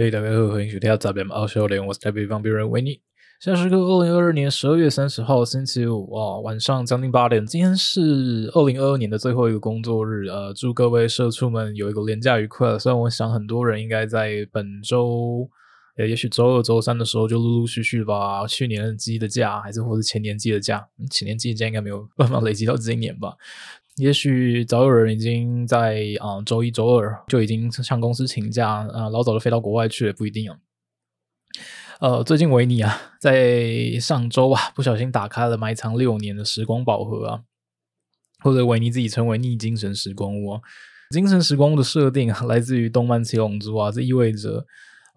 嘿，大家好，欢迎收听《杂编奥秀联》，我是台北方别人维尼。现在是个二零二二年十二月三十号星期五啊，晚上将近八点。今天是二零二二年的最后一个工作日，呃，祝各位社畜们有一个连假愉快。虽然我想很多人应该在本周，呃，也许周二、周三的时候就陆陆续续把去年积的假，还是或者前年积的假，前年积的假应该没有 办法累积到今年吧。也许早有人已经在啊周一、周二就已经向公司请假，啊，老早就飞到国外去了，不一定啊。呃，最近维尼啊，在上周啊，不小心打开了埋藏六年的时光宝盒啊，或者维尼自己称为逆精神时光屋啊。精神时光屋的设定啊，来自于动漫《七龙珠》啊，这意味着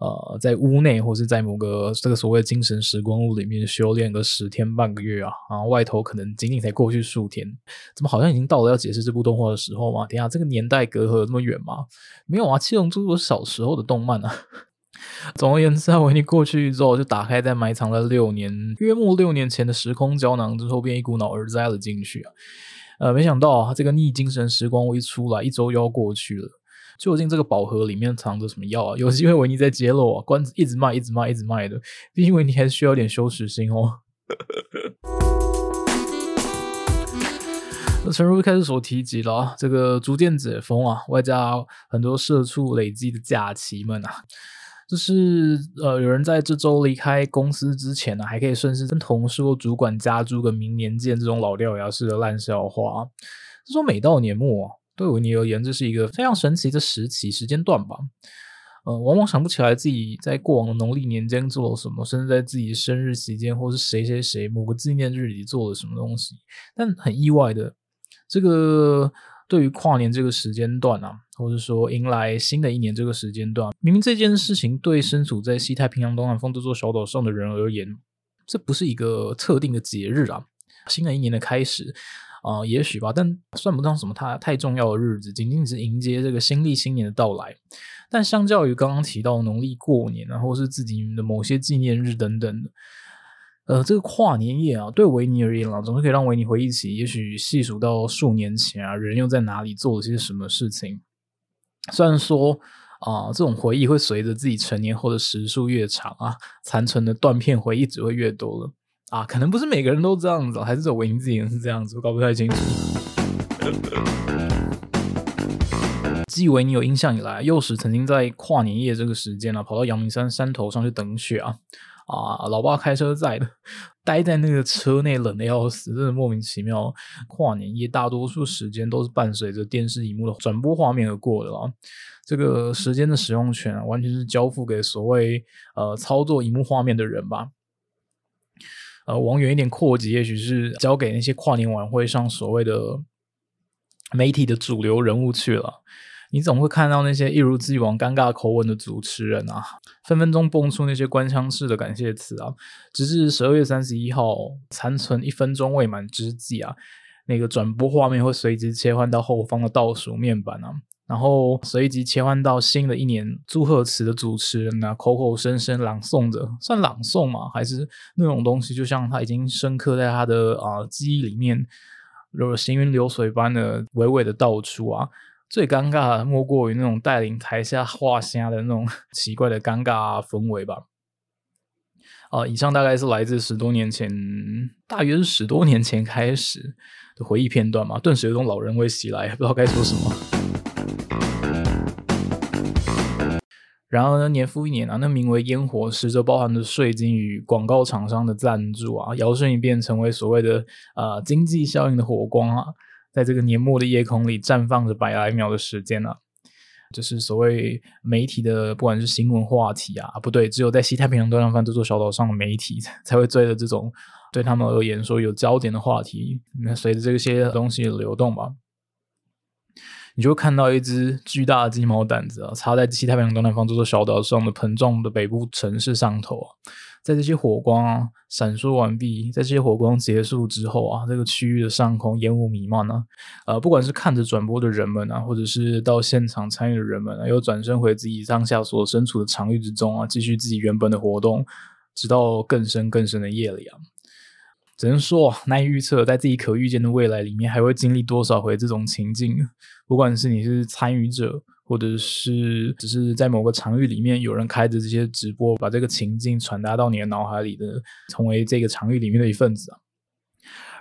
呃，在屋内或是在某个这个所谓的精神时光屋里面修炼个十天半个月啊，然后外头可能仅仅才过去数天，怎么好像已经到了要解释这部动画的时候吗？等下这个年代隔阂有那么远吗？没有啊，《七龙珠》是我小时候的动漫啊。总而言之，维尼过去之后就打开在埋藏了六年、约莫六年前的时空胶囊之后，便一股脑儿栽了进去啊！呃，没想到啊，这个逆精神时光屋一出来，一周又要过去了。究竟这个宝盒里面藏着什么药啊？有机会维尼在揭露啊！关子一直卖，一直卖，一直卖的。毕竟维尼还需要点羞耻心哦。那诚如一开始所提及了啊，这个逐渐解封啊，外加很多社畜累积的假期们啊。就是呃，有人在这周离开公司之前呢，还可以顺势跟同事或主管加租个明年见这种老掉牙式的烂笑话。就说每到年末，对维尼而言，这是一个非常神奇的时期时间段吧。呃，往往想不起来自己在过往的农历年间做了什么，甚至在自己生日期间，或是谁谁谁某个纪念日里做了什么东西。但很意外的，这个。对于跨年这个时间段啊，或者说迎来新的一年这个时间段，明明这件事情对身处在西太平洋东南方这座小岛上的人而言，这不是一个特定的节日啊，新的一年的开始啊，也许吧，但算不上什么太太重要的日子，仅仅是迎接这个新历新年的到来。但相较于刚刚提到农历过年啊，或是自己的某些纪念日等等的。呃，这个跨年夜啊，对维尼而言啊，总是可以让维尼回忆起，也许细数到数年前啊，人又在哪里做了些什么事情。虽然说啊，这种回忆会随着自己成年后的时数越长啊，残存的断片回忆只会越多了啊。可能不是每个人都这样子，还是只有维尼自己人是这样子，我搞不太清楚。继维尼有印象以来，幼时曾经在跨年夜这个时间呢，跑到阳明山山头上去等雪啊。啊，老爸开车载的，待在那个车内冷的要死，真的莫名其妙。跨年夜大多数时间都是伴随着电视荧幕的转播画面而过的啦。这个时间的使用权，完全是交付给所谓呃操作荧幕画面的人吧。呃，往远一点扩及，也许是交给那些跨年晚会上所谓的媒体的主流人物去了。你总会看到那些一如既往尴尬口吻的主持人啊，分分钟蹦出那些官腔式的感谢词啊，直至十二月三十一号残存一分钟未满之际啊，那个转播画面会随即切换到后方的倒数面板啊，然后随即切换到新的一年祝贺词的主持人啊，口口声声朗诵着，算朗诵吗？还是那种东西，就像他已经深刻在他的啊记忆里面，如行云流水般的娓娓的道出啊。最尴尬莫过于那种带领台下画虾的那种奇怪的尴尬氛围吧。啊，以上大概是来自十多年前，大约是十多年前开始的回忆片段嘛，顿时有种老人味袭来，不知道该说什么。然而呢，年复一年啊，那名为烟火，实则包含着税金与广告厂商的赞助啊，摇身一变成为所谓的啊经济效应的火光啊。在这个年末的夜空里绽放着百来秒的时间啊，就是所谓媒体的，不管是新闻话题啊，不对，只有在西太平洋东南方这座小岛上的媒体 才会追着这种对他们而言说有焦点的话题。那随着这些东西流动吧，你就看到一只巨大的鸡毛掸子啊，插在西太平洋东南方这座小岛上的膨胀的北部城市上头啊。在这些火光啊闪烁完毕，在这些火光结束之后啊，这个区域的上空烟雾弥漫啊，呃，不管是看着转播的人们啊，或者是到现场参与的人们啊，又转身回自己当下所身处的场域之中啊，继续自己原本的活动，直到更深更深的夜里啊，只能说难以预测，在自己可预见的未来里面，还会经历多少回这种情境，不管是你是参与者。或者是只是在某个场域里面有人开着这些直播，把这个情境传达到你的脑海里的，成为这个场域里面的一份子啊。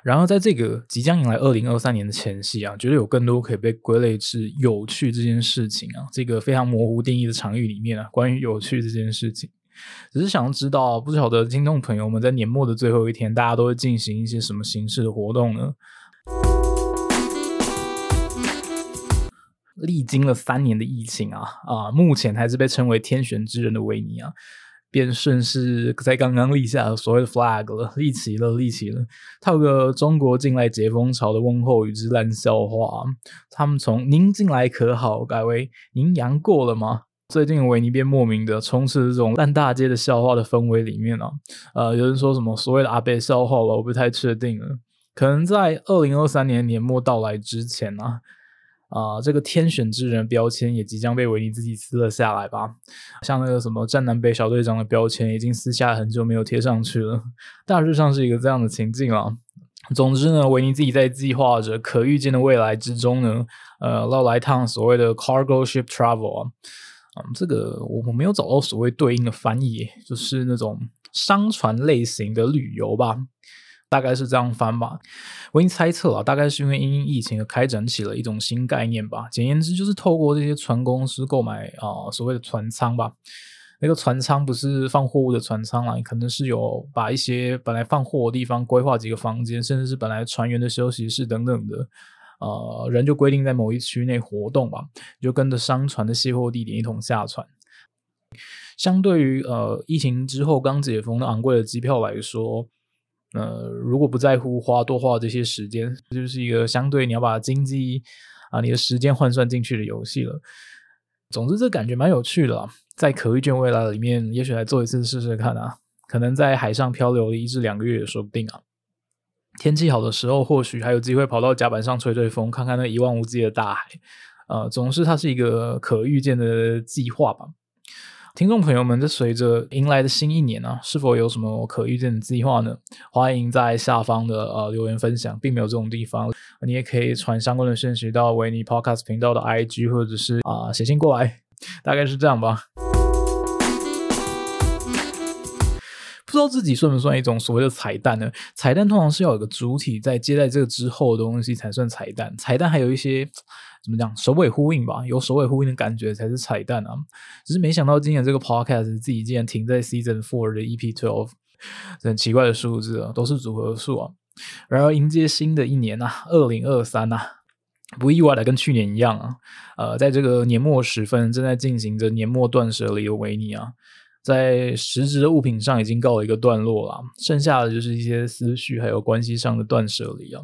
然后在这个即将迎来二零二三年的前夕啊，觉得有更多可以被归类是有趣这件事情啊，这个非常模糊定义的场域里面啊，关于有趣这件事情。只是想知道，不晓得听众朋友们在年末的最后一天，大家都会进行一些什么形式的活动呢？历经了三年的疫情啊啊，目前还是被称为天选之人的维尼啊，便顺势在刚刚立下所谓的 flag 了，立起了，立起了。他有个中国近来解封潮的问候语之烂笑话，他们从“您进来可好”改为“您阳过了吗”。最近维尼便莫名的充斥这种烂大街的笑话的氛围里面啊，呃，有人说什么所谓的阿贝笑话了，我不太确定了。可能在二零二三年年末到来之前啊，啊，这个天选之人标签也即将被维尼自己撕了下来吧。像那个什么战南北小队长的标签，已经撕下很久没有贴上去了。大致上是一个这样的情境啊。总之呢，维尼自己在计划着可预见的未来之中呢，呃，要来趟所谓的 cargo ship travel 啊。嗯，这个我我没有找到所谓对应的翻译，就是那种商船类型的旅游吧，大概是这样翻吧。我已经猜测了，大概是因为因疫情而开展起了一种新概念吧。简言之，就是透过这些船公司购买啊所谓的船舱吧。那个船舱不是放货物的船舱啦，可能是有把一些本来放货的地方规划几个房间，甚至是本来船员的休息室等等的。呃，人就规定在某一区域内活动吧，就跟着商船的卸货地点一同下船。相对于呃疫情之后刚解封的昂贵的机票来说，呃，如果不在乎花多花这些时间，就是一个相对你要把经济啊你的时间换算进去的游戏了。总之，这感觉蛮有趣的，在可预见未来里面，也许来做一次试试看啊，可能在海上漂流一至两个月也说不定啊。天气好的时候，或许还有机会跑到甲板上吹吹风，看看那一望无际的大海。呃，总是它是一个可预见的计划吧。听众朋友们，在随着迎来的新一年呢，是否有什么可预见的计划呢？欢迎在下方的呃留言分享，并没有这种地方，你也可以传相关的信息到维尼 Podcast 频道的 IG，或者是啊写信过来，大概是这样吧。不知道自己算不算一种所谓的彩蛋呢？彩蛋通常是要有个主体在接待这个之后的东西才算彩蛋。彩蛋还有一些怎么讲首尾呼应吧，有首尾呼应的感觉才是彩蛋啊。只是没想到今年这个 podcast 自己竟然停在 season four 的 EP twelve，很奇怪的数字啊，都是组合数啊。然而迎接新的一年啊，二零二三啊，不意外的跟去年一样啊，呃，在这个年末时分正在进行着年末断舍离的维尼啊。在实质的物品上已经告了一个段落了，剩下的就是一些思绪还有关系上的断舍离啊。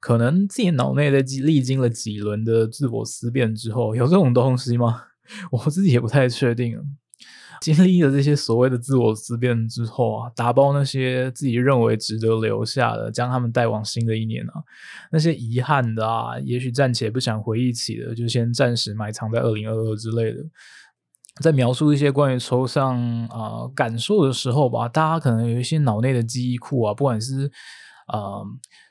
可能自己脑内在历经了几轮的自我思辨之后，有这种东西吗？我自己也不太确定。经历了这些所谓的自我思辨之后啊，打包那些自己认为值得留下的，将他们带往新的一年啊。那些遗憾的啊，也许暂且不想回忆起的，就先暂时埋藏在二零二二之类的。在描述一些关于抽象啊感受的时候吧，大家可能有一些脑内的记忆库啊，不管是啊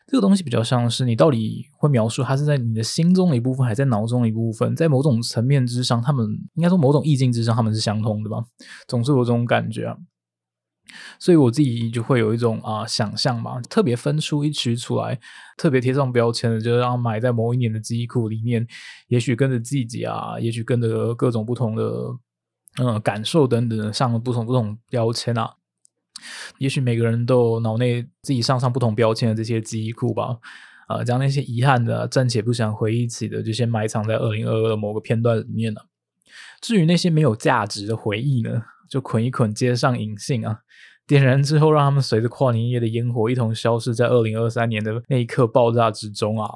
这个东西比较像是你到底会描述它是在你的心中的一部分，还在脑中的一部分，在某种层面之上，他们应该说某种意境之上，他们是相通的吧？总是有这种感觉啊，所以我自己就会有一种啊想象嘛，特别分出一区出来，特别贴上标签的，就让埋在某一年的记忆库里面，也许跟着季节啊，也许跟着各种不同的。嗯，感受等等上了不同不同标签啊，也许每个人都脑内自己上上不同标签的这些记忆库吧，啊，将那些遗憾的、暂且不想回忆起的，就先埋藏在二零二二的某个片段里面了。至于那些没有价值的回忆呢，就捆一捆，接上引信啊，点燃之后，让他们随着跨年夜的烟火一同消失在二零二三年的那一刻爆炸之中啊。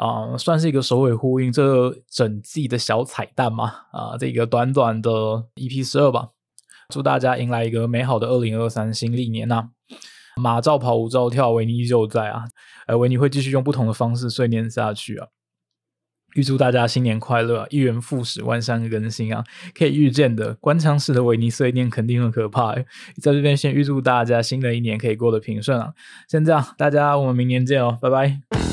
啊，算是一个首尾呼应这整季的小彩蛋嘛？啊，这个短短的 EP 十二吧，祝大家迎来一个美好的二零二三新历年呐！马照跑，舞照跳，维尼依旧在啊！呃维尼会继续用不同的方式碎念下去啊！预祝大家新年快乐，一元复始，万象更新啊！可以预见的官腔式的维尼碎念肯定很可怕，在这边先预祝大家新的一年可以过得平顺啊！先这样，大家我们明年见哦，拜拜。